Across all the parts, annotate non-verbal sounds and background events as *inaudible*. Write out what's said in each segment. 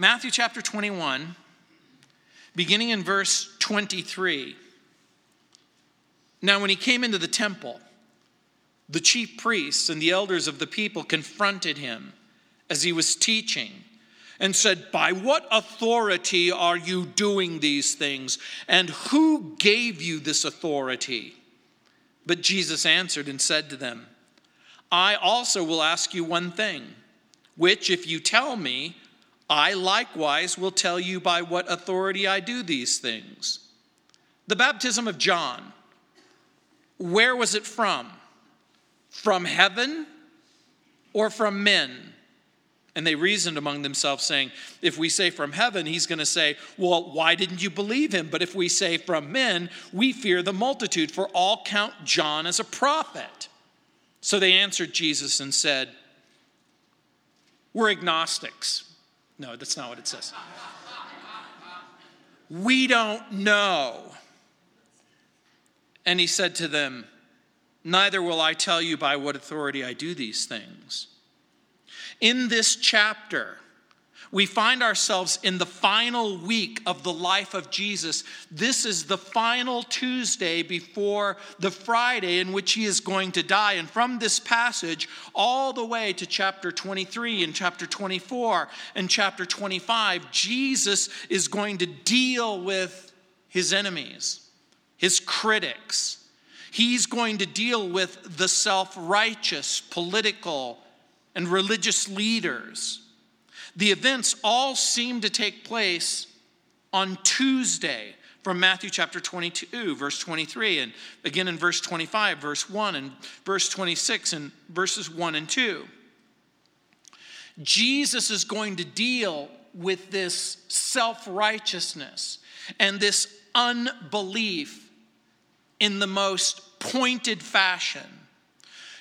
Matthew chapter 21, beginning in verse 23. Now, when he came into the temple, the chief priests and the elders of the people confronted him as he was teaching and said, By what authority are you doing these things? And who gave you this authority? But Jesus answered and said to them, I also will ask you one thing, which if you tell me, I likewise will tell you by what authority I do these things. The baptism of John, where was it from? From heaven or from men? And they reasoned among themselves, saying, If we say from heaven, he's going to say, Well, why didn't you believe him? But if we say from men, we fear the multitude, for all count John as a prophet. So they answered Jesus and said, We're agnostics. No, that's not what it says. we don't know. And he said to them, Neither will I tell you by what authority I do these things. In this chapter, we find ourselves in the final week of the life of Jesus. This is the final Tuesday before the Friday in which he is going to die. And from this passage, all the way to chapter 23 and chapter 24 and chapter 25, Jesus is going to deal with his enemies, his critics. He's going to deal with the self righteous, political, and religious leaders. The events all seem to take place on Tuesday from Matthew chapter 22, verse 23, and again in verse 25, verse 1, and verse 26, and verses 1 and 2. Jesus is going to deal with this self righteousness and this unbelief in the most pointed fashion.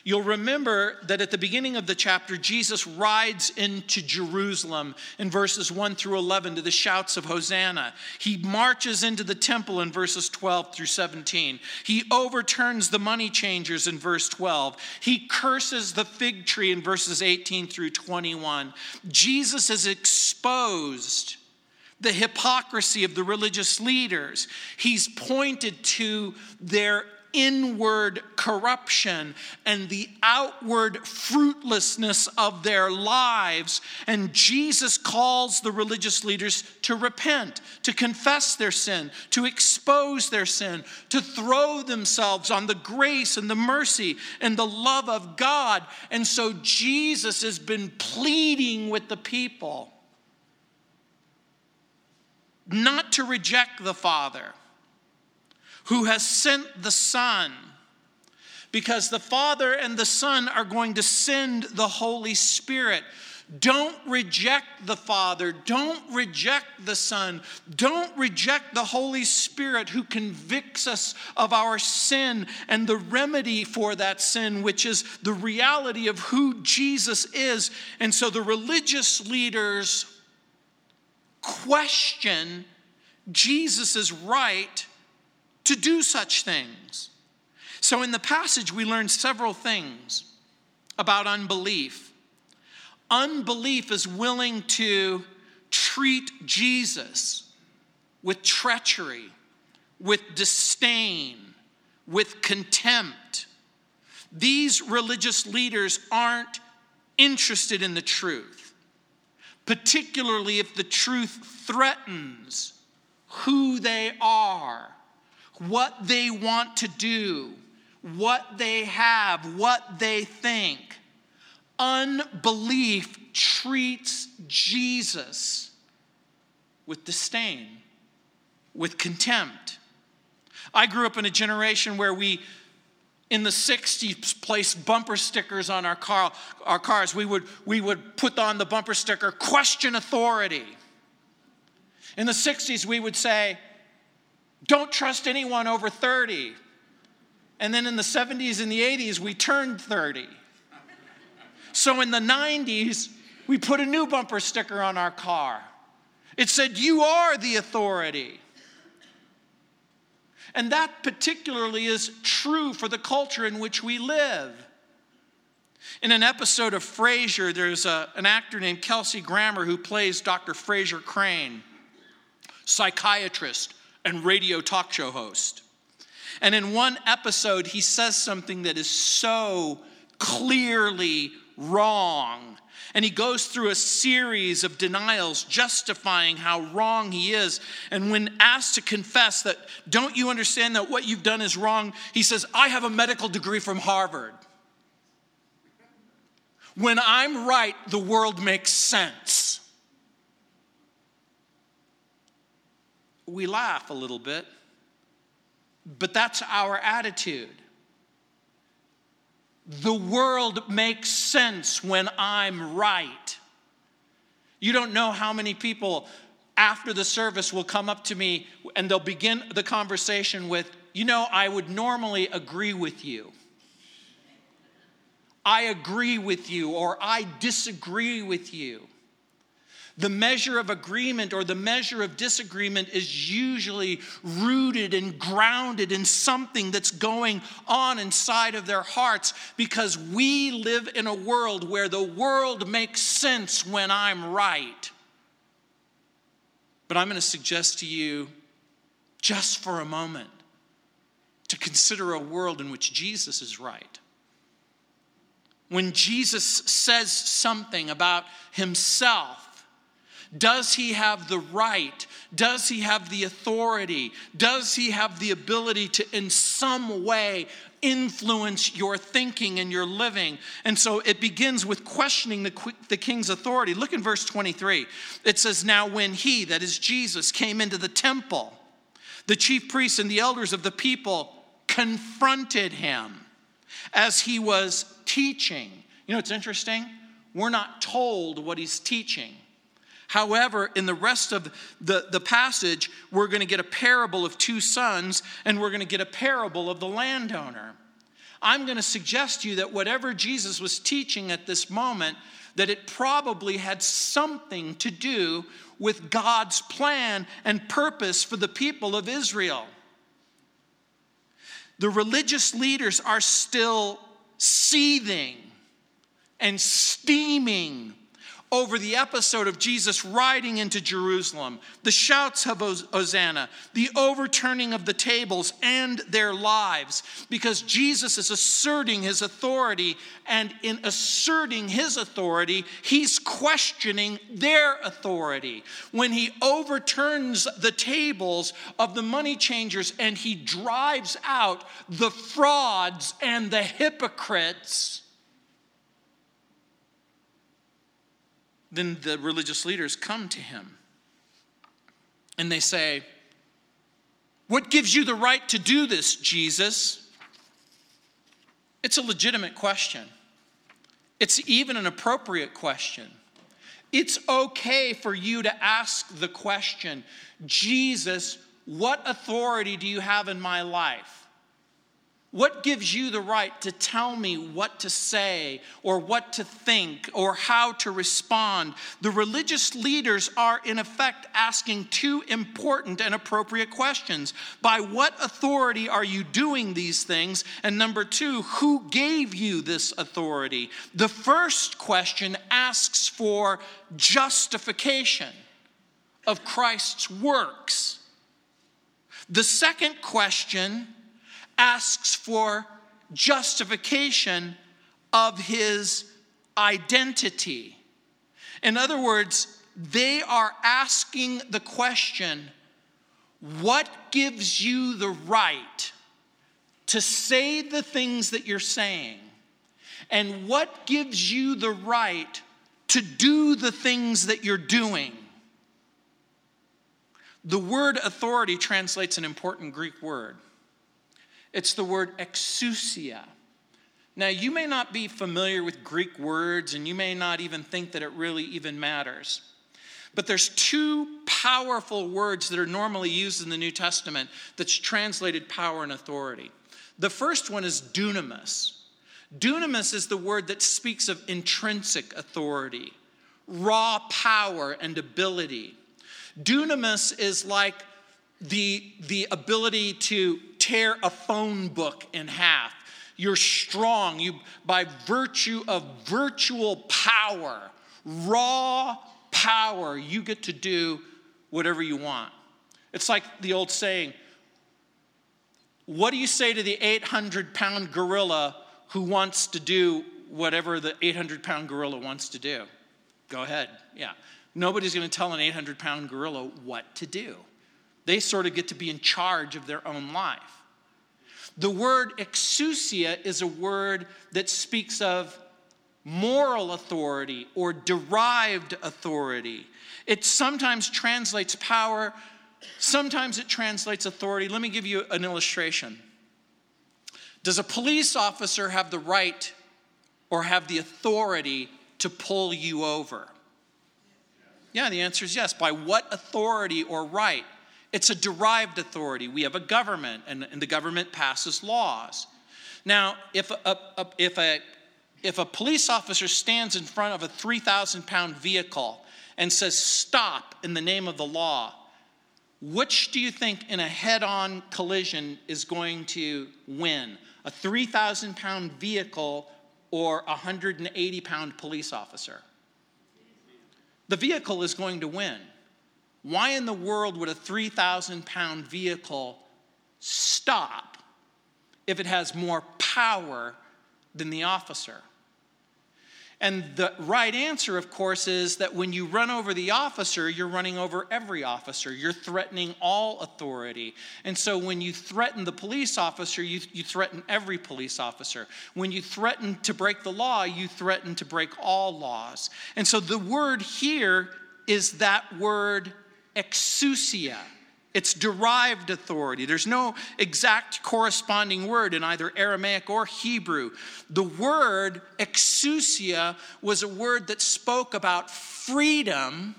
You'll remember that at the beginning of the chapter, Jesus rides into Jerusalem in verses 1 through 11 to the shouts of Hosanna. He marches into the temple in verses 12 through 17. He overturns the money changers in verse 12. He curses the fig tree in verses 18 through 21. Jesus has exposed the hypocrisy of the religious leaders. He's pointed to their inward corruption and the outward fruitlessness of their lives. And Jesus calls the religious leaders to repent, to confess their sin, to expose their sin, to throw themselves on the grace and the mercy and the love of God. And so Jesus has been pleading with the people not to reject the Father who has sent the Son, because the Father and the Son are going to send the Holy Spirit. Don't reject the Father. Don't reject the Son. Don't reject the Holy Spirit who convicts us of our sin and the remedy for that sin, which is the reality of who Jesus is. And so the religious leaders question Jesus' right to do such things. So, in the passage, we learn several things about unbelief. Unbelief is willing to treat Jesus with treachery, with disdain, with contempt. These religious leaders aren't interested in the truth, particularly if the truth threatens who they are what they want to do, what they have, what they think. Unbelief treats Jesus with disdain, with contempt. I grew up in a generation where we, in the 60s, placed bumper stickers on our, car, our cars. We would, we would put on the bumper sticker, question authority. In the 60s, we would say, don't trust anyone over 30. And then in the 70s and the 80s, we turned 30. So in the 90s, we put a new bumper sticker on our car. It said, You are the authority. And that particularly is true for the culture in which we live. In an episode of Frasier, there's a, an actor named Kelsey Grammer who plays Dr. Frasier Crane, psychiatrist and radio talk show host. And in one episode, he says something that is so clearly wrong. And he goes through a series of denials justifying how wrong he is. And when asked to confess that, don't you understand that what you've done is wrong? He says, I have a medical degree from Harvard. When I'm right, the world makes sense. We laugh a little bit, but that's our attitude. The world makes sense when I'm right. You don't know how many people after the service will come up to me and they'll begin the conversation with, You know, I would normally agree with you. I agree with you, or I disagree with you. The measure of agreement or the measure of disagreement is usually rooted and grounded in something that's going on inside of their hearts because we live in a world where the world makes sense when I'm right. But I'm going to suggest to you, just for a moment, to consider a world in which Jesus is right. When Jesus says something about himself, does he have the right? Does he have the authority? Does he have the ability to, in some way, influence your thinking and your living? And so it begins with questioning the, the king's authority. Look in verse 23. It says, Now when he, that is Jesus, came into the temple, the chief priests and the elders of the people confronted him as he was teaching. You know, it's interesting. We're not told what he's teaching. However, in the rest of the, the passage, we're going to get a parable of two sons and we're going to get a parable of the landowner. I'm going to suggest to you that whatever Jesus was teaching at this moment, that it probably had something to do with God's plan and purpose for the people of Israel. The religious leaders are still seething and steaming over the episode of Jesus riding into Jerusalem, the shouts of Hosanna, the overturning of the tables and their lives, because Jesus is asserting his authority, and in asserting his authority, he's questioning their authority. When he overturns the tables of the money changers and he drives out the frauds and the hypocrites, then the religious leaders come to him and they say, What gives you the right to do this, Jesus? It's a legitimate question. It's even an appropriate question. It's okay for you to ask the question Jesus, what authority do you have in my life? What gives you the right to tell me what to say or what to think or how to respond? The religious leaders are, in effect, asking two important and appropriate questions. By what authority are you doing these things? And number two, who gave you this authority? The first question asks for justification of Christ's works. The second question asks for justification of his identity. In other words, they are asking the question what gives you the right to say the things that you're saying? And what gives you the right to do the things that you're doing? The word authority translates an important Greek word. It's the word exousia. Now, you may not be familiar with Greek words, and you may not even think that it really even matters. But there's two powerful words that are normally used in the New Testament that's translated power and authority. The first one is dunamis. Dunamis is the word that speaks of intrinsic authority, raw power and ability. Dunamis is like the, the ability to tear a phone book in half. You're strong. You, by virtue of virtual power, raw power, you get to do whatever you want. It's like the old saying what do you say to the 800 pound gorilla who wants to do whatever the 800 pound gorilla wants to do? Go ahead. Yeah. Nobody's going to tell an 800 pound gorilla what to do. They sort of get to be in charge of their own life. The word exousia is a word that speaks of moral authority or derived authority. It sometimes translates power, Sometimes it translates authority. Let me give you an illustration. Does a police officer have the right or have the authority to pull you over? Yeah, the answer is yes. By what authority or right? It's a derived authority. We have a government, and, and the government passes laws. Now, if a, a, if, a, if a police officer stands in front of a 3,000 pound vehicle and says, Stop in the name of the law, which do you think in a head on collision is going to win? A 3,000 pound vehicle or a 180 pound police officer? The vehicle is going to win. Why in the world would a 3,000 pound vehicle stop if it has more power than the officer? And the right answer, of course, is that when you run over the officer, you're running over every officer. You're threatening all authority. And so when you threaten the police officer, you, you threaten every police officer. When you threaten to break the law, you threaten to break all laws. And so the word here is that word exousia. It's derived authority. There's no exact corresponding word in either Aramaic or Hebrew. The word exousia was a word that spoke about freedom,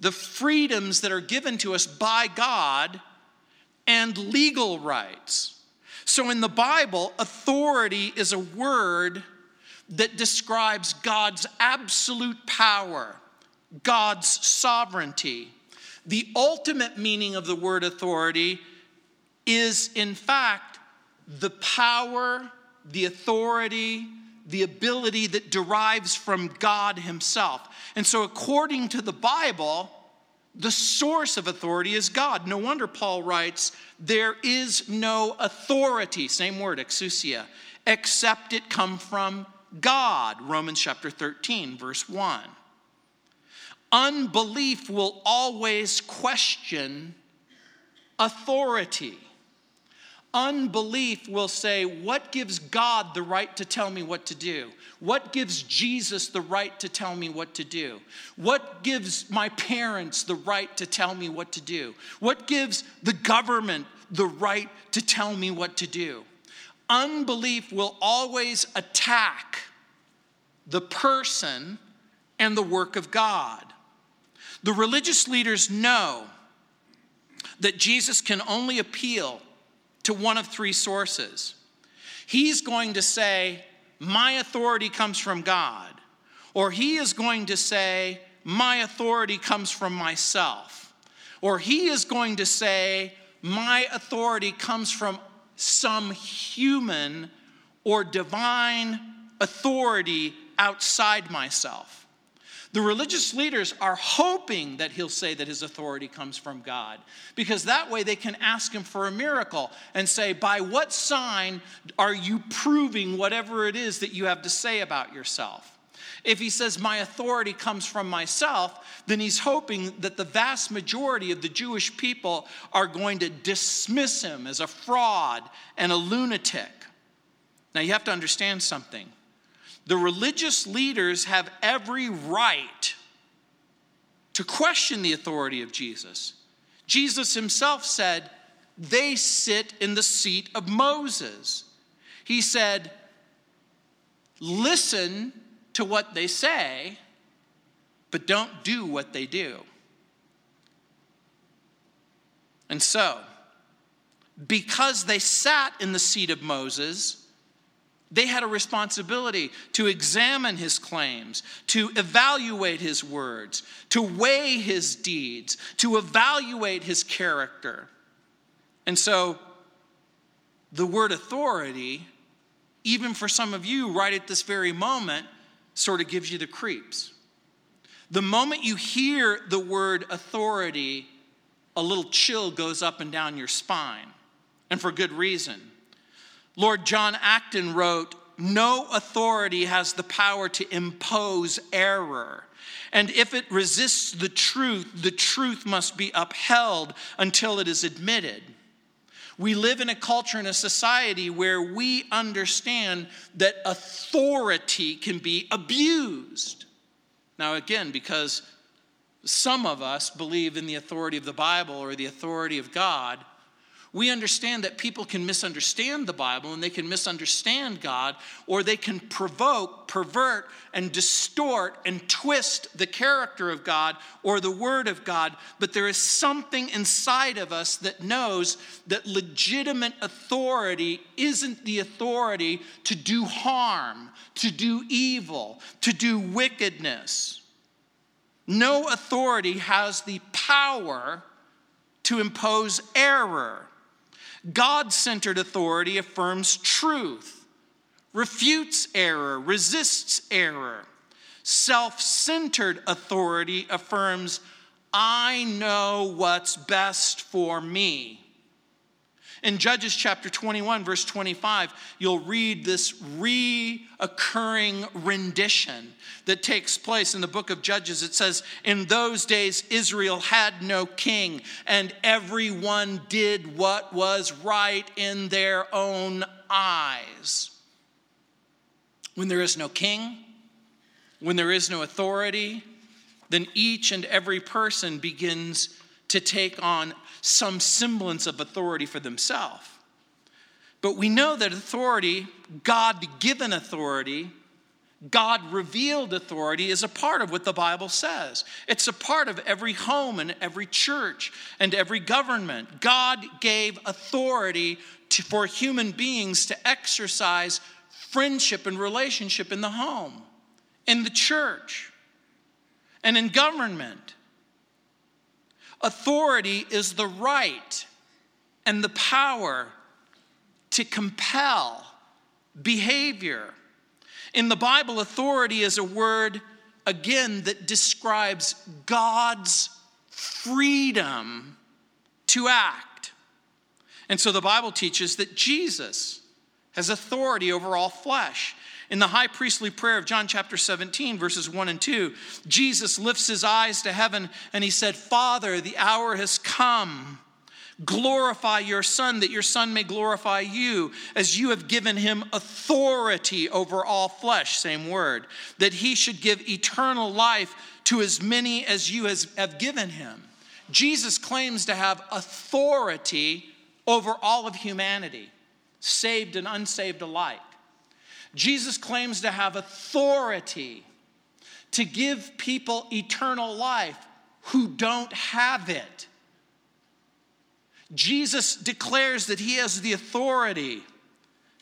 the freedoms that are given to us by God, and legal rights. So in the Bible, authority is a word that describes God's absolute power, God's sovereignty. The ultimate meaning of the word authority is, in fact, the power, the authority, the ability that derives from God Himself. And so, according to the Bible, the source of authority is God. No wonder Paul writes, There is no authority, same word, exousia, except it come from God. Romans chapter 13, verse 1. Unbelief will always question authority. Unbelief will say, What gives God the right to tell me what to do? What gives Jesus the right to tell me what to do? What gives my parents the right to tell me what to do? What gives the government the right to tell me what to do? Unbelief will always attack the person and the work of God. The religious leaders know that Jesus can only appeal to one of three sources. He's going to say, My authority comes from God, or he is going to say, My authority comes from myself, or he is going to say, My authority comes from some human or divine authority outside myself. The religious leaders are hoping that he'll say that his authority comes from God because that way they can ask him for a miracle and say, By what sign are you proving whatever it is that you have to say about yourself? If he says, My authority comes from myself, then he's hoping that the vast majority of the Jewish people are going to dismiss him as a fraud and a lunatic. Now you have to understand something the religious leaders have every right to question the authority of Jesus. Jesus himself said, They sit in the seat of Moses. He said, Listen to what they say, but don't do what they do. And so, because they sat in the seat of Moses, they had a responsibility to examine his claims, to evaluate his words, to weigh his deeds, to evaluate his character. And so the word authority even for some of you right at this very moment, sort of gives you the creeps. The moment you hear the word authority, a little chill goes up and down your spine, and for good reason. Lord John Acton wrote, No authority has the power to impose error. And if it resists the truth, the truth must be upheld until it is admitted. We live in a culture and a society where we understand that authority can be abused. Now, again, because some of us believe in the authority of the Bible or the authority of God, we understand that people can misunderstand the Bible and they can misunderstand God, or they can provoke, pervert, and distort and twist the character of God or the Word of God. But there is something inside of us that knows that legitimate authority isn't the authority to do harm, to do evil, to do wickedness. No authority has the power to impose error. God centered authority affirms truth, refutes error, resists error. Self centered authority affirms, I know what's best for me. In Judges chapter 21, verse 25, you'll read this reoccurring rendition that takes place in the book of Judges. It says, In those days, Israel had no king, and everyone did what was right in their own eyes. When there is no king, when there is no authority, then each and every person begins to take on some semblance of authority for themselves. But we know that authority, God given authority, God revealed authority is a part of what the Bible says. It's a part of every home and every church and every government. God gave authority to, for human beings to exercise friendship and relationship in the home, in the church, and in government. Authority is the right and the power to compel behavior. In the Bible, authority is a word, again, that describes God's freedom to act. And so the Bible teaches that Jesus has authority over all flesh. In the high priestly prayer of John chapter 17, verses 1 and 2, Jesus lifts his eyes to heaven and he said, Father, the hour has come. Glorify your Son, that your Son may glorify you, as you have given him authority over all flesh, same word, that he should give eternal life to as many as you have given him. Jesus claims to have authority over all of humanity, saved and unsaved alike. Jesus claims to have authority to give people eternal life who don't have it. Jesus declares that he has the authority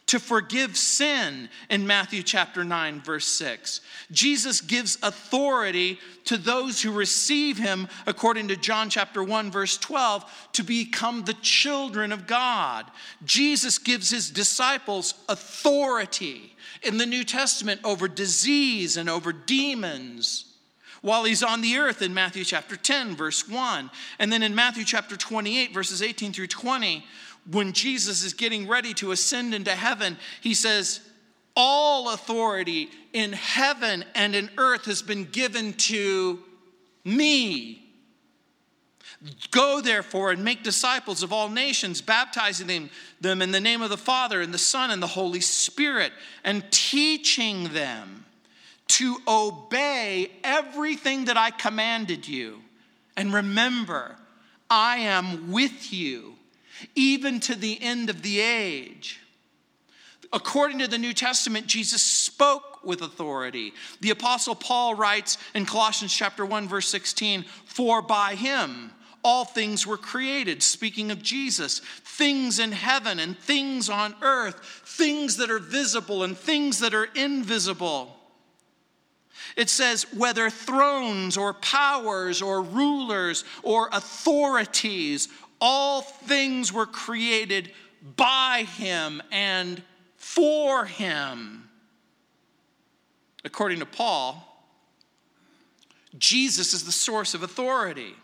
to forgive sin in Matthew chapter 9, verse 6. Jesus gives authority to those who receive him, according to John chapter 1, verse 12, to become the children of God. Jesus gives his disciples authority in the New Testament over disease and over demons while he's on the earth in Matthew chapter 10, verse 1. And then in Matthew chapter 28, verses 18 through 20, when Jesus is getting ready to ascend into heaven, he says, All authority in heaven and in earth has been given to me. Go therefore and make disciples of all nations, baptizing them, them in the name of the Father and the Son and the Holy Spirit, and teaching them to obey everything that I commanded you. And remember, I am with you even to the end of the age. According to the New Testament, Jesus spoke with authority. The apostle Paul writes in Colossians chapter 1 verse 16, "For by him all things were created, speaking of Jesus, things in heaven and things on earth, things that are visible and things that are invisible. It says, whether thrones or powers or rulers or authorities, all things were created by him and for him. According to Paul, Jesus is the source of authority.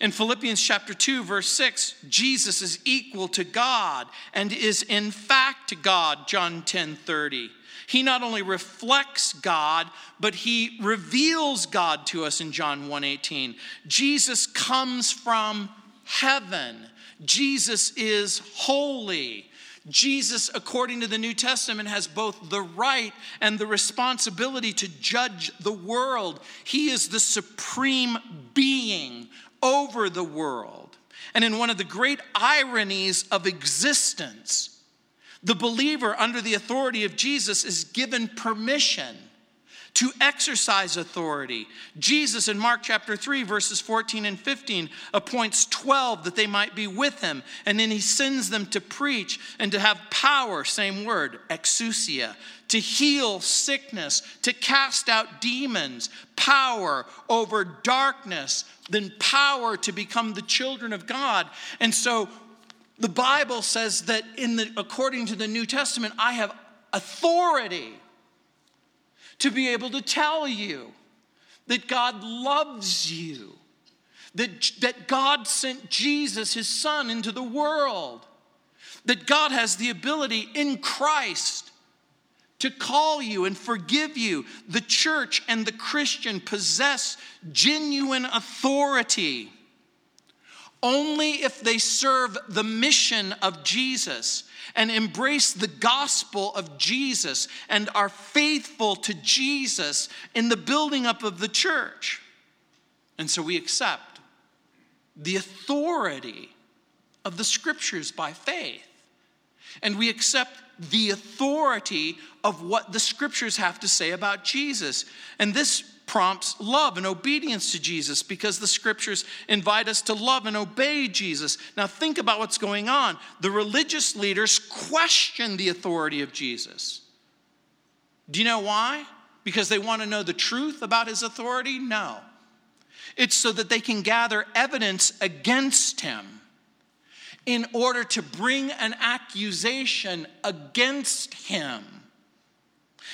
In Philippians chapter 2 verse 6, Jesus is equal to God and is in fact God, John 10:30. He not only reflects God, but he reveals God to us in John 1:18. Jesus comes from heaven. Jesus is holy. Jesus, according to the New Testament, has both the right and the responsibility to judge the world. He is the supreme being over the world. And in one of the great ironies of existence, the believer under the authority of Jesus is given permission to exercise authority. Jesus in Mark chapter 3, verses 14 and 15, appoints 12 that they might be with him. And then he sends them to preach and to have power, same word, exousia, to heal sickness, to cast out demons, power over darkness, then power to become the children of God. And so the Bible says that in the according to the New Testament, I have authority to be able to tell you that God loves you, that, that God sent Jesus, his son, into the world, that God has the ability in Christ to call you and forgive you. The church and the Christian possess genuine authority only if they serve the mission of Jesus and embrace the gospel of Jesus and are faithful to Jesus in the building up of the church. And so we accept the authority of the scriptures by faith. And we accept the authority of what the scriptures have to say about Jesus. And this prompts love and obedience to Jesus because the scriptures invite us to love and obey Jesus. Now, think about what's going on. The religious leaders question the authority of Jesus. Do you know why? Because they want to know the truth about his authority? No. It's so that they can gather evidence against him in order to bring an accusation against him.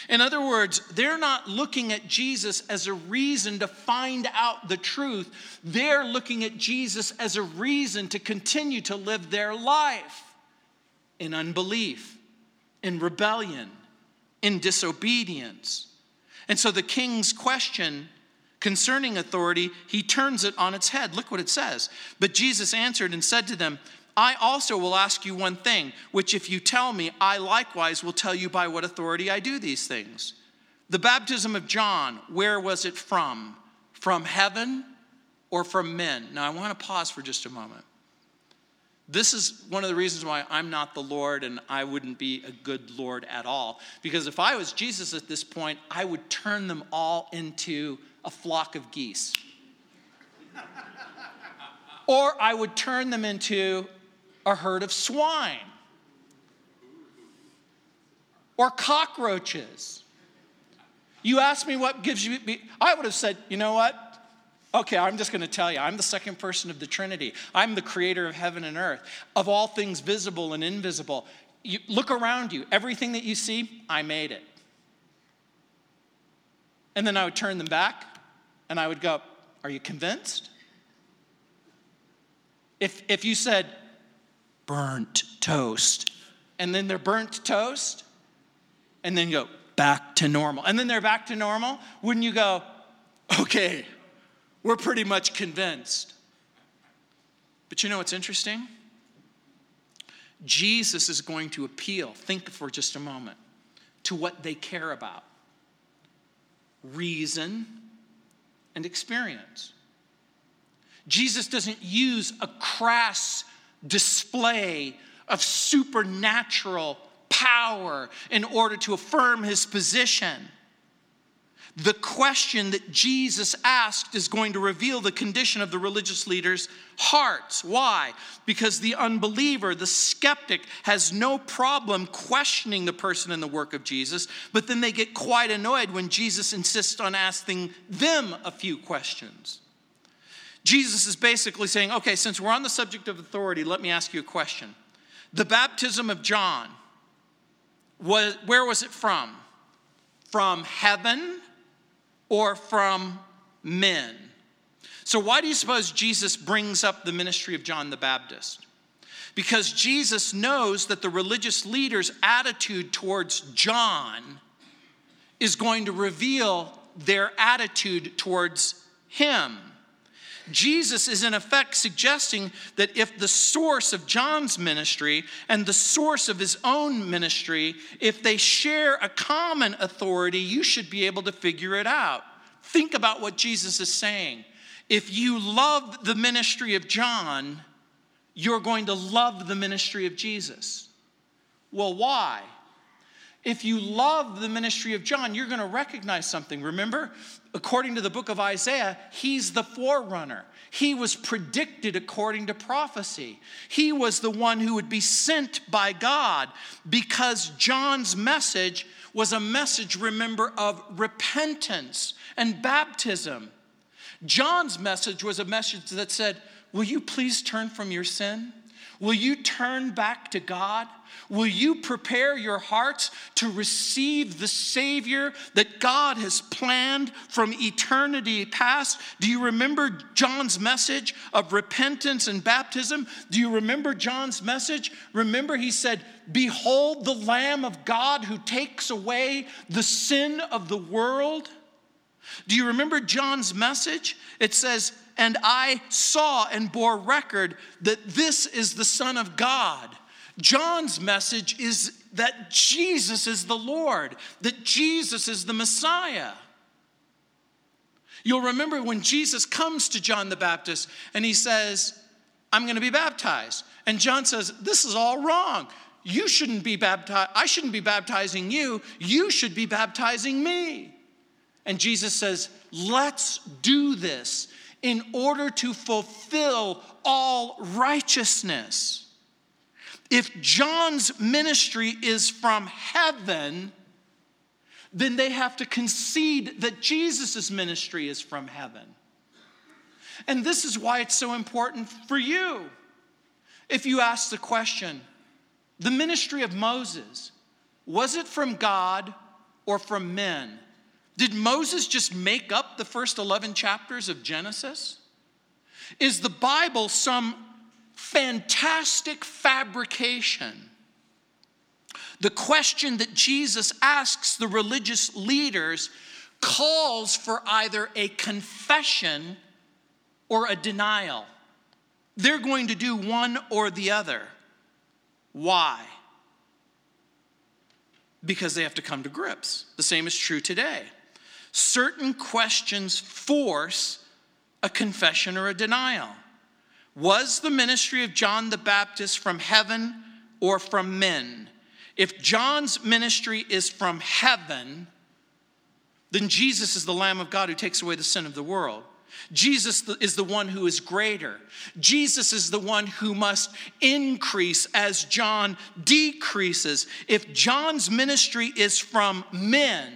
In other words, they're not looking at Jesus as a reason to find out the truth. They're looking at Jesus as a reason to continue to live their life in unbelief, in rebellion, in disobedience. And so the king's question concerning authority, he turns it on its head. Look what it says. But Jesus answered and said to them, I also will ask you one thing, which if you tell me, I likewise will tell you by what authority I do these things. The baptism of John, where was it from? From heaven or from men? Now I want to pause for just a moment. This is one of the reasons why I'm not the Lord and I wouldn't be a good Lord at all. Because if I was Jesus at this point, I would turn them all into a flock of geese. *laughs* or I would turn them into a herd of swine or cockroaches. You ask me what gives you, I would have said, you know what? Okay, I'm just going to tell you. I'm the second person of the Trinity. I'm the creator of heaven and earth, of all things visible and invisible. You look around you. Everything that you see, I made it. And then I would turn them back and I would go, Are you convinced? If, if you said, burnt toast. And then they're burnt toast, and then go back to normal. And then they're back to normal. Wouldn't you go, okay, we're pretty much convinced? But you know what's interesting? Jesus is going to appeal, think for just a moment, to what they care about reason and experience. Jesus doesn't use a crass display of supernatural power in order to affirm his position. The question that Jesus asked is going to reveal the condition of the religious leaders' hearts. Why? Because the unbeliever, the skeptic, has no problem questioning the person and the work of Jesus, but then they get quite annoyed when Jesus insists on asking them a few questions. Jesus is basically saying, okay, since we're on the subject of authority, let me ask you a question. The baptism of John, was, where was it from? From heaven or from men? So, why do you suppose Jesus brings up the ministry of John the Baptist? Because Jesus knows that the religious leaders' attitude towards John is going to reveal their attitude towards him. Jesus is in effect suggesting that if the source of John's ministry and the source of his own ministry, if they share a common authority, you should be able to figure it out. Think about what Jesus is saying. If you love the ministry of John, you're going to love the ministry of Jesus. Well, why? If you love the ministry of John, you're going to recognize something. Remember, according to the book of Isaiah, he's the forerunner. He was predicted according to prophecy. He was the one who would be sent by God because John's message was a message, remember, of repentance and baptism. John's message was a message that said, Will you please turn from your sin? Will you turn back to God? Will you prepare your hearts to receive the Savior that God has planned from eternity past? Do you remember John's message of repentance and baptism? Do you remember John's message? Remember, he said, Behold the Lamb of God who takes away the sin of the world. Do you remember John's message? It says, And I saw and bore record that this is the Son of God. John's message is that Jesus is the Lord, that Jesus is the Messiah. You'll remember when Jesus comes to John the Baptist and he says, I'm going to be baptized. And John says, This is all wrong. You shouldn't be baptized. I shouldn't be baptizing you. You should be baptizing me. And Jesus says, Let's do this in order to fulfill all righteousness. If John's ministry is from heaven, then they have to concede that Jesus' ministry is from heaven. And this is why it's so important for you. If you ask the question, the ministry of Moses, was it from God or from men? Did Moses just make up the first 11 chapters of Genesis? Is the Bible some fantastic fabrication? The question that Jesus asks the religious leaders calls for either a confession or a denial. They're going to do one or the other. Why? Because they have to come to grips. The same is true today certain questions force a confession or a denial. Was the ministry of John the Baptist from heaven or from men? If John's ministry is from heaven, then Jesus is the Lamb of God who takes away the sin of the world. Jesus is the one who is greater. Jesus is the one who must increase as John decreases. If John's ministry is from men,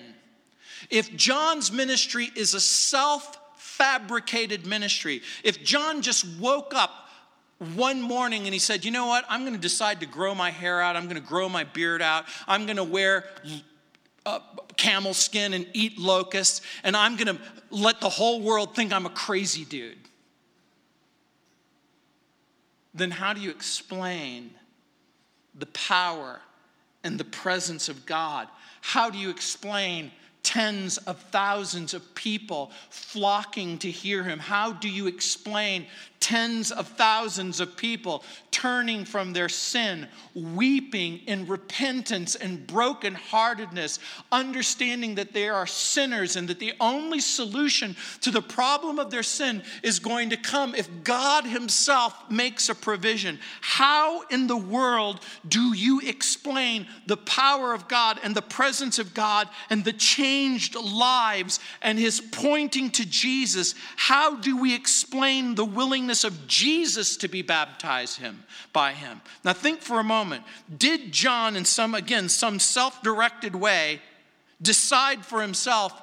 if John's ministry is a self fabricated ministry, if John just woke up one morning and he said, You know what? I'm going to decide to grow my hair out. I'm going to grow my beard out. I'm going to wear uh, camel skin and eat locusts. And I'm going to let the whole world think I'm a crazy dude. Then how do you explain the power and the presence of God? How do you explain tens of thousands of people flocking to hear him. How do you explain tens of thousands of people turning from their sin, weeping in repentance and brokenheartedness, understanding that they are sinners and that the only solution to the problem of their sin is going to come if God Himself makes a provision. How in the world do you explain the power of God and the presence of God and the changed lives and His pointing to Jesus? How do we explain the willingness? Of Jesus to be baptized him by him. Now think for a moment. Did John in some again some self-directed way decide for himself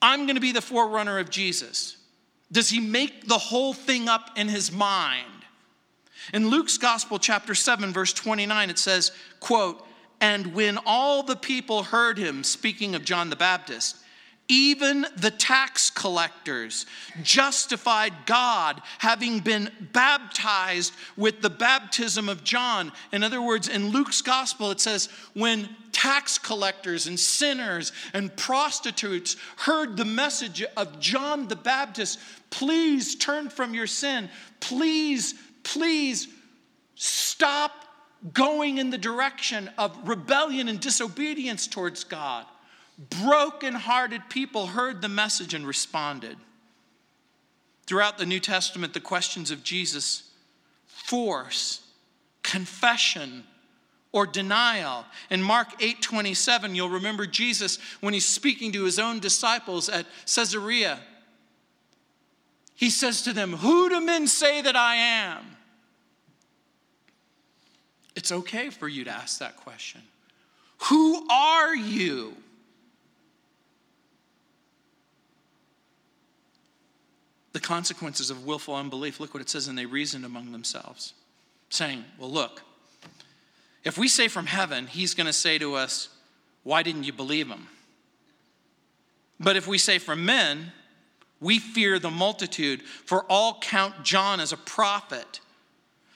I'm going to be the forerunner of Jesus? Does he make the whole thing up in his mind? In Luke's gospel chapter 7 verse 29 it says, quote, and when all the people heard him speaking of John the Baptist, even the tax collectors justified God having been baptized with the baptism of John. In other words, in Luke's gospel, it says, when tax collectors and sinners and prostitutes heard the message of John the Baptist, please turn from your sin. Please, please stop going in the direction of rebellion and disobedience towards God. Broken-hearted people heard the message and responded. Throughout the New Testament, the questions of Jesus force, confession, or denial. In Mark 8:27, you'll remember Jesus when he's speaking to his own disciples at Caesarea. He says to them, "Who do men say that I am?" It's okay for you to ask that question. Who are you? The consequences of willful unbelief, look what it says, and they reasoned among themselves, saying, Well, look, if we say from heaven, he's going to say to us, Why didn't you believe him? But if we say from men, we fear the multitude, for all count John as a prophet.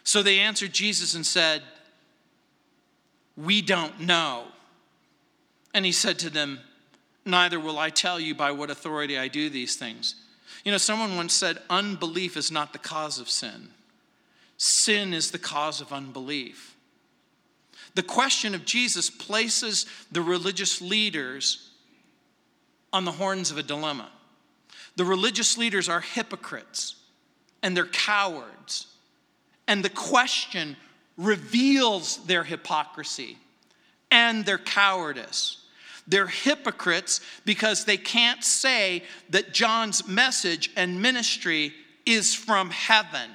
So they answered Jesus and said, we don't know. And he said to them, Neither will I tell you by what authority I do these things. You know, someone once said, Unbelief is not the cause of sin, sin is the cause of unbelief. The question of Jesus places the religious leaders on the horns of a dilemma. The religious leaders are hypocrites and they're cowards. And the question reveals their hypocrisy and their cowardice. They're hypocrites because they can't say that John's message and ministry is from heaven,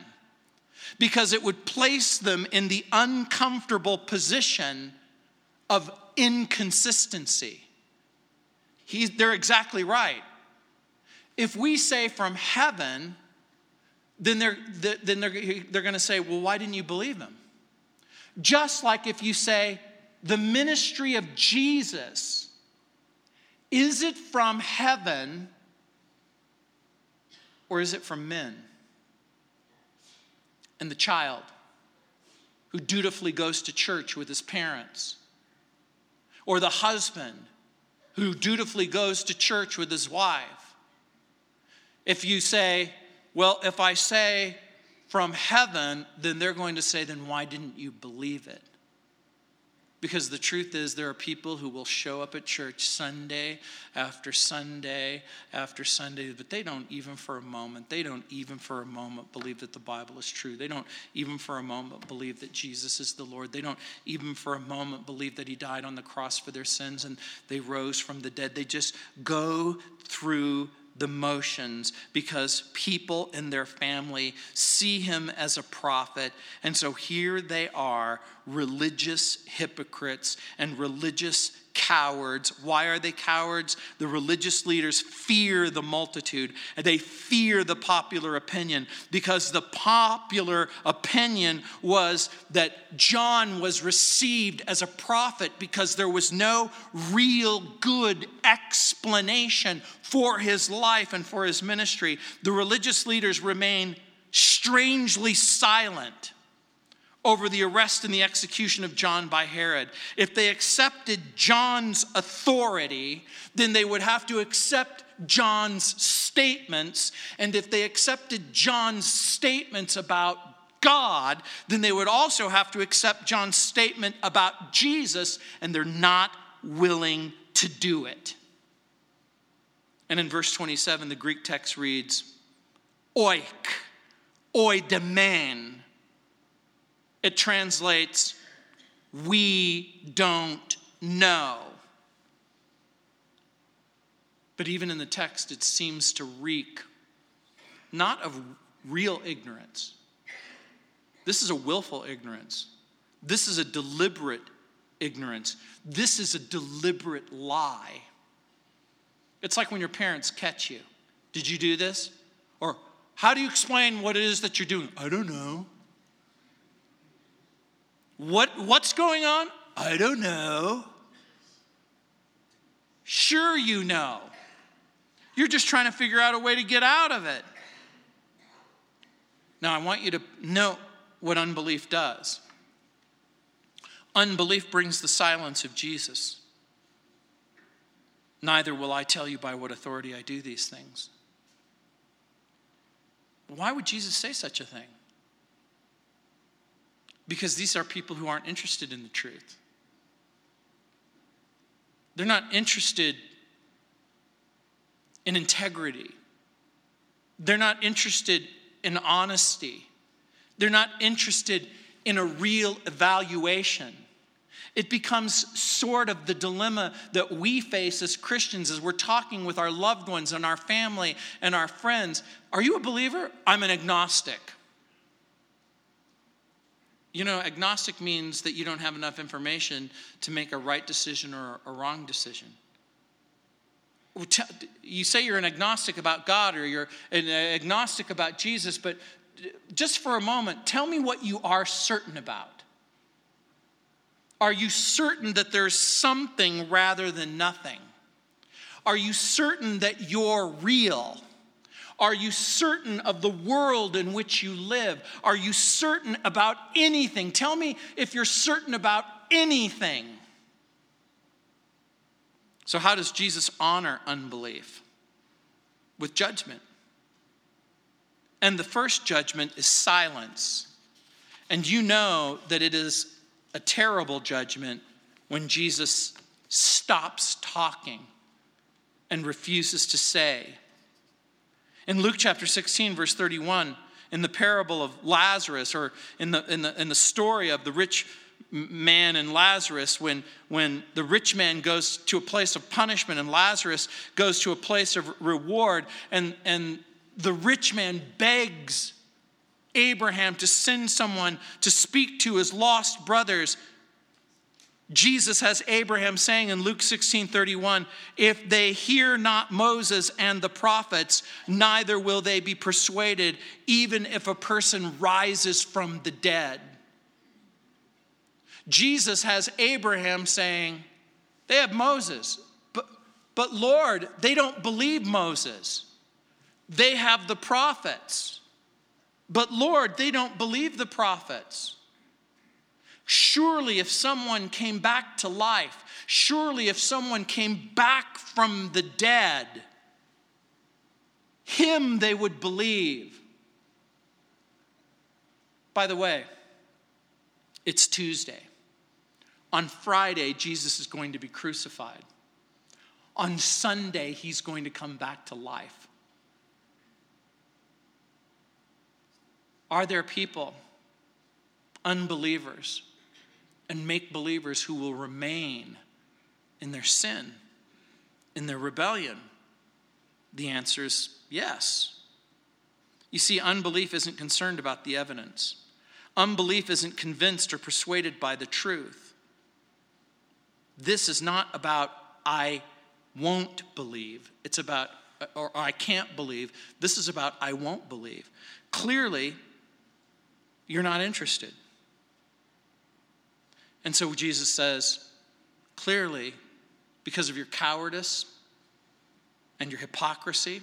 because it would place them in the uncomfortable position of inconsistency. He's, they're exactly right. If we say from heaven, then they're, then they're, they're going to say, well, why didn't you believe him? Just like if you say, the ministry of Jesus, is it from heaven or is it from men? And the child who dutifully goes to church with his parents, or the husband who dutifully goes to church with his wife. If you say, well, if I say from heaven, then they're going to say, then why didn't you believe it? Because the truth is, there are people who will show up at church Sunday after Sunday after Sunday, but they don't even for a moment, they don't even for a moment believe that the Bible is true. They don't even for a moment believe that Jesus is the Lord. They don't even for a moment believe that He died on the cross for their sins and they rose from the dead. They just go through the motions because people in their family see him as a prophet. And so here they are, religious hypocrites and religious cowards. Why are they cowards? The religious leaders fear the multitude they fear the popular opinion because the popular opinion was that John was received as a prophet because there was no real good explanation for his life and for his ministry. The religious leaders remain strangely silent over the arrest and the execution of John by Herod. If they accepted John's authority, then they would have to accept John's statements. And if they accepted John's statements about God, then they would also have to accept John's statement about Jesus, and they're not willing to do it. And in verse 27, the Greek text reads, oik, oidemen, it translates, we don't know. But even in the text, it seems to reek not of real ignorance. This is a willful ignorance. This is a deliberate ignorance. This is a deliberate lie. It's like when your parents catch you. Did you do this? Or how do you explain what it is that you're doing? I don't know. What, what's going on? I don't know. Sure, you know. You're just trying to figure out a way to get out of it. Now, I want you to know what unbelief does. Unbelief brings the silence of Jesus. Neither will I tell you by what authority I do these things. Why would Jesus say such a thing? Because these are people who aren't interested in the truth. They're not interested in integrity. They're not interested in honesty. They're not interested in a real evaluation. It becomes sort of the dilemma that we face as Christians as we're talking with our loved ones and our family and our friends. Are you a believer? I'm an agnostic. You know, agnostic means that you don't have enough information to make a right decision or a wrong decision. You say you're an agnostic about God or you're an agnostic about Jesus, but just for a moment, tell me what you are certain about. Are you certain that there's something rather than nothing? Are you certain that you're real? Are you certain of the world in which you live? Are you certain about anything? Tell me if you're certain about anything. So, how does Jesus honor unbelief? With judgment. And the first judgment is silence. And you know that it is a terrible judgment when Jesus stops talking and refuses to say. In Luke chapter 16, verse 31, in the parable of Lazarus, or in the, in the, in the story of the rich man and Lazarus, when, when the rich man goes to a place of punishment and Lazarus goes to a place of reward, and, and the rich man begs Abraham to send someone to speak to his lost brothers. Jesus has Abraham saying in Luke 16 31, if they hear not Moses and the prophets, neither will they be persuaded, even if a person rises from the dead. Jesus has Abraham saying, they have Moses, but, but Lord, they don't believe Moses. They have the prophets. But Lord, they don't believe the prophets. Surely, if someone came back to life, surely, if someone came back from the dead, him they would believe. By the way, it's Tuesday. On Friday, Jesus is going to be crucified. On Sunday, he's going to come back to life. Are there people, unbelievers, and make believers who will remain in their sin, in their rebellion? The answer is yes. You see, unbelief isn't concerned about the evidence. Unbelief isn't convinced or persuaded by the truth. This is not about, I won't believe. It's about, or I can't believe. This is about, I won't believe. Clearly, you're not interested. And so Jesus says, clearly, because of your cowardice and your hypocrisy,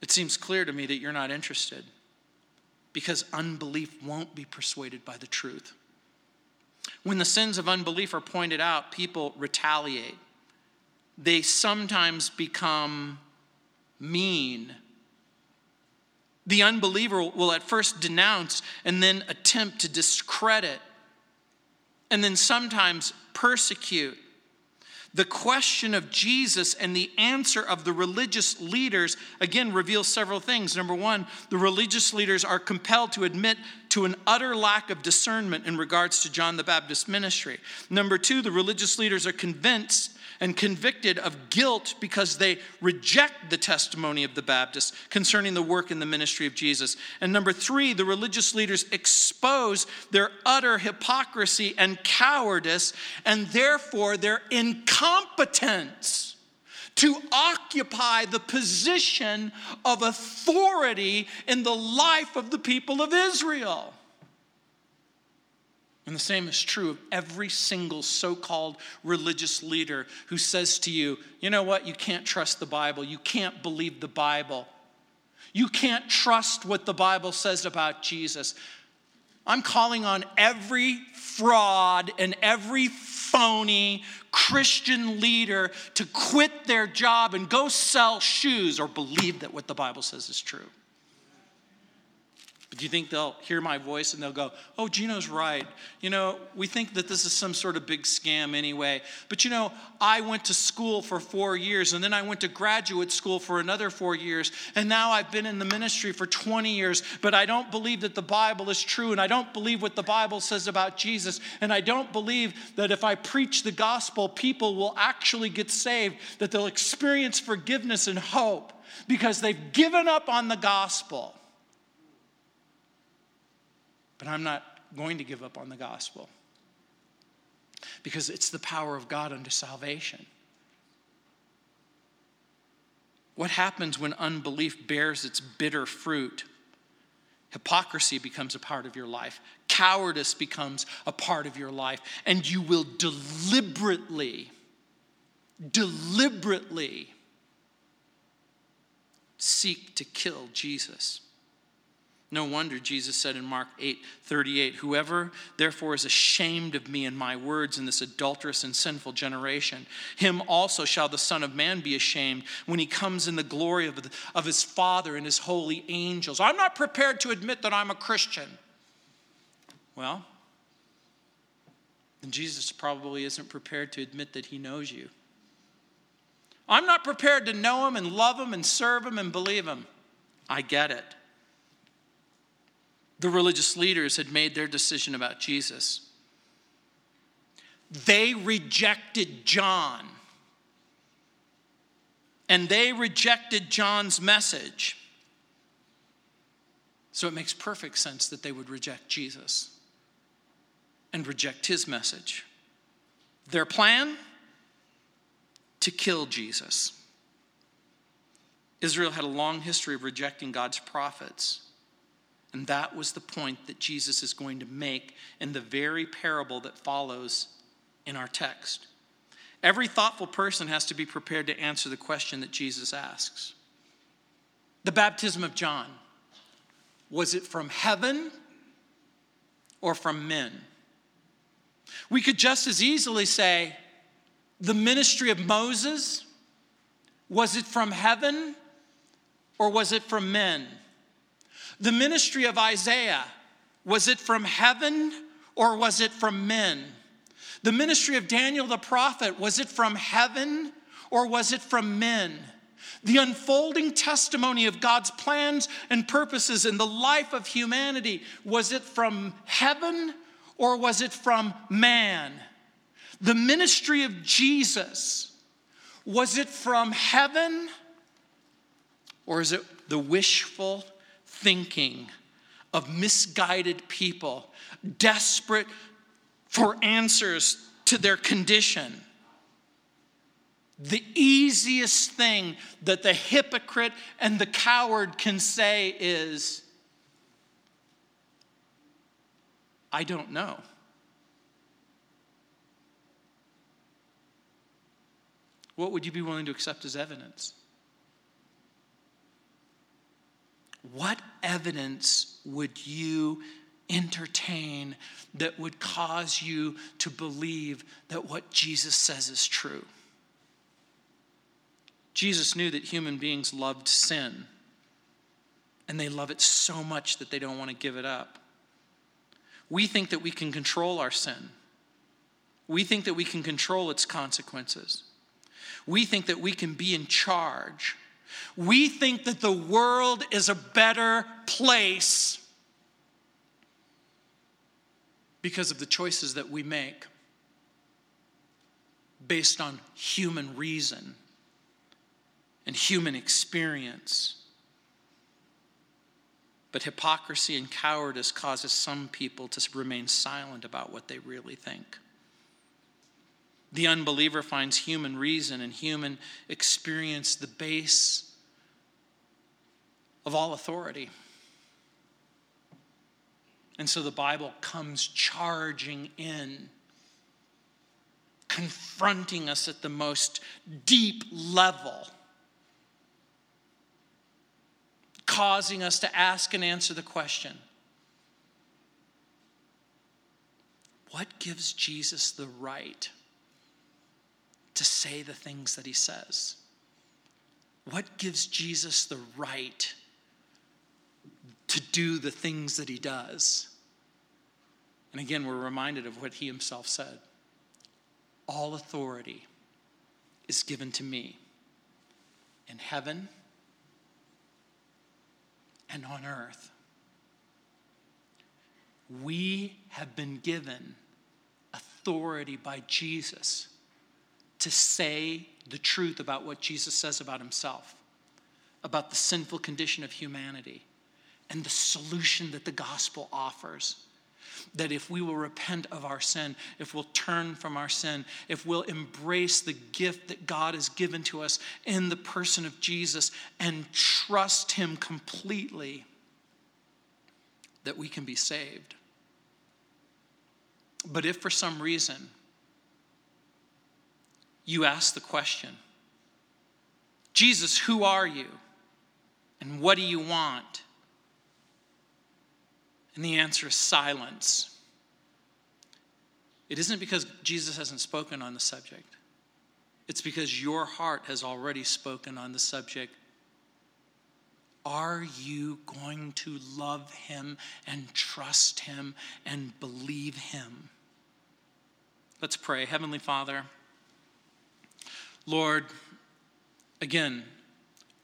it seems clear to me that you're not interested because unbelief won't be persuaded by the truth. When the sins of unbelief are pointed out, people retaliate. They sometimes become mean the unbeliever will at first denounce and then attempt to discredit and then sometimes persecute. The question of Jesus and the answer of the religious leaders again reveals several things. Number one, the religious leaders are compelled to admit to an utter lack of discernment in regards to John the Baptist's ministry. Number two, the religious leaders are convinced and convicted of guilt because they reject the testimony of the Baptists concerning the work and the ministry of Jesus. And number three, the religious leaders expose their utter hypocrisy and cowardice and therefore their incompetence to occupy the position of authority in the life of the people of Israel. And the same is true of every single so called religious leader who says to you, you know what, you can't trust the Bible, you can't believe the Bible, you can't trust what the Bible says about Jesus. I'm calling on every fraud and every phony Christian leader to quit their job and go sell shoes or believe that what the Bible says is true. Do you think they'll hear my voice and they'll go, Oh, Gino's right. You know, we think that this is some sort of big scam anyway. But you know, I went to school for four years and then I went to graduate school for another four years. And now I've been in the ministry for 20 years. But I don't believe that the Bible is true. And I don't believe what the Bible says about Jesus. And I don't believe that if I preach the gospel, people will actually get saved, that they'll experience forgiveness and hope because they've given up on the gospel. But I'm not going to give up on the gospel because it's the power of God unto salvation. What happens when unbelief bears its bitter fruit? Hypocrisy becomes a part of your life, cowardice becomes a part of your life, and you will deliberately, deliberately seek to kill Jesus. No wonder Jesus said in Mark 8 38, Whoever therefore is ashamed of me and my words in this adulterous and sinful generation, him also shall the Son of Man be ashamed when he comes in the glory of, the, of his Father and his holy angels. I'm not prepared to admit that I'm a Christian. Well, then Jesus probably isn't prepared to admit that he knows you. I'm not prepared to know him and love him and serve him and believe him. I get it the religious leaders had made their decision about Jesus. They rejected John. And they rejected John's message. So it makes perfect sense that they would reject Jesus and reject his message. Their plan? To kill Jesus. Israel had a long history of rejecting God's prophets. And that was the point that Jesus is going to make in the very parable that follows in our text. Every thoughtful person has to be prepared to answer the question that Jesus asks. The baptism of John, was it from heaven or from men? We could just as easily say, the ministry of Moses, was it from heaven or was it from men? The ministry of Isaiah, was it from heaven or was it from men? The ministry of Daniel the prophet, was it from heaven or was it from men? The unfolding testimony of God's plans and purposes in the life of humanity, was it from heaven or was it from man? The ministry of Jesus, was it from heaven or is it the wishful thinking of misguided people, desperate for answers to their condition. The easiest thing that the hypocrite and the coward can say is, I don't know. What would you be willing to accept as evidence? What evidence would you entertain that would cause you to believe that what Jesus says is true? Jesus knew that human beings loved sin, and they love it so much that they don't want to give it up. We think that we can control our sin. We think that we can control its consequences. We think that we can be in charge we think that the world is a better place because of the choices that we make based on human reason and human experience. But hypocrisy and cowardice causes some people to remain silent about what they really think. The unbeliever finds human reason and human experience the base of all authority. And so the Bible comes charging in, confronting us at the most deep level, causing us to ask and answer the question what gives Jesus the right to say the things that he says? What gives Jesus the right to do the things that he does? And again, we're reminded of what he himself said All authority is given to me in heaven and on earth. We have been given authority by Jesus to say the truth about what Jesus says about himself, about the sinful condition of humanity, and the solution that the gospel offers. That if we will repent of our sin, if we'll turn from our sin, if we'll embrace the gift that God has given to us in the person of Jesus and trust Him completely, that we can be saved. But if for some reason you ask the question, Jesus, who are you? And what do you want? And the answer is silence. It isn't because Jesus hasn't spoken on the subject, it's because your heart has already spoken on the subject. Are you going to love him and trust him and believe him? Let's pray. Heavenly Father, Lord, again,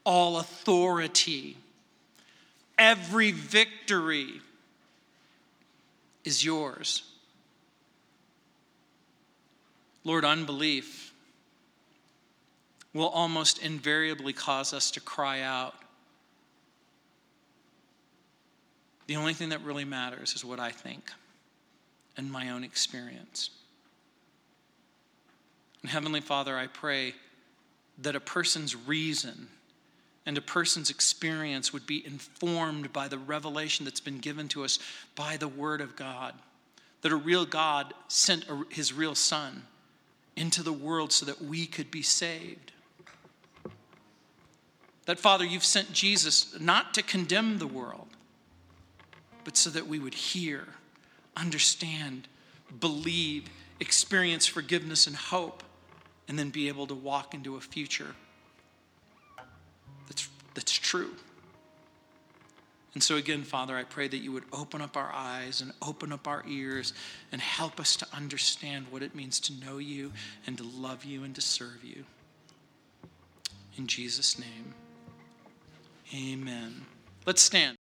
all authority, every victory is yours. Lord, unbelief will almost invariably cause us to cry out. The only thing that really matters is what I think and my own experience. And Heavenly Father, I pray that a person's reason and a person's experience would be informed by the revelation that's been given to us by the Word of God. That a real God sent his real Son into the world so that we could be saved. That, Father, you've sent Jesus not to condemn the world, but so that we would hear, understand, believe, experience forgiveness and hope and then be able to walk into a future that's, that's true. And so, again, Father, I pray that you would open up our eyes and open up our ears and help us to understand what it means to know you and to love you and to serve you. In Jesus' name, amen. Let's stand.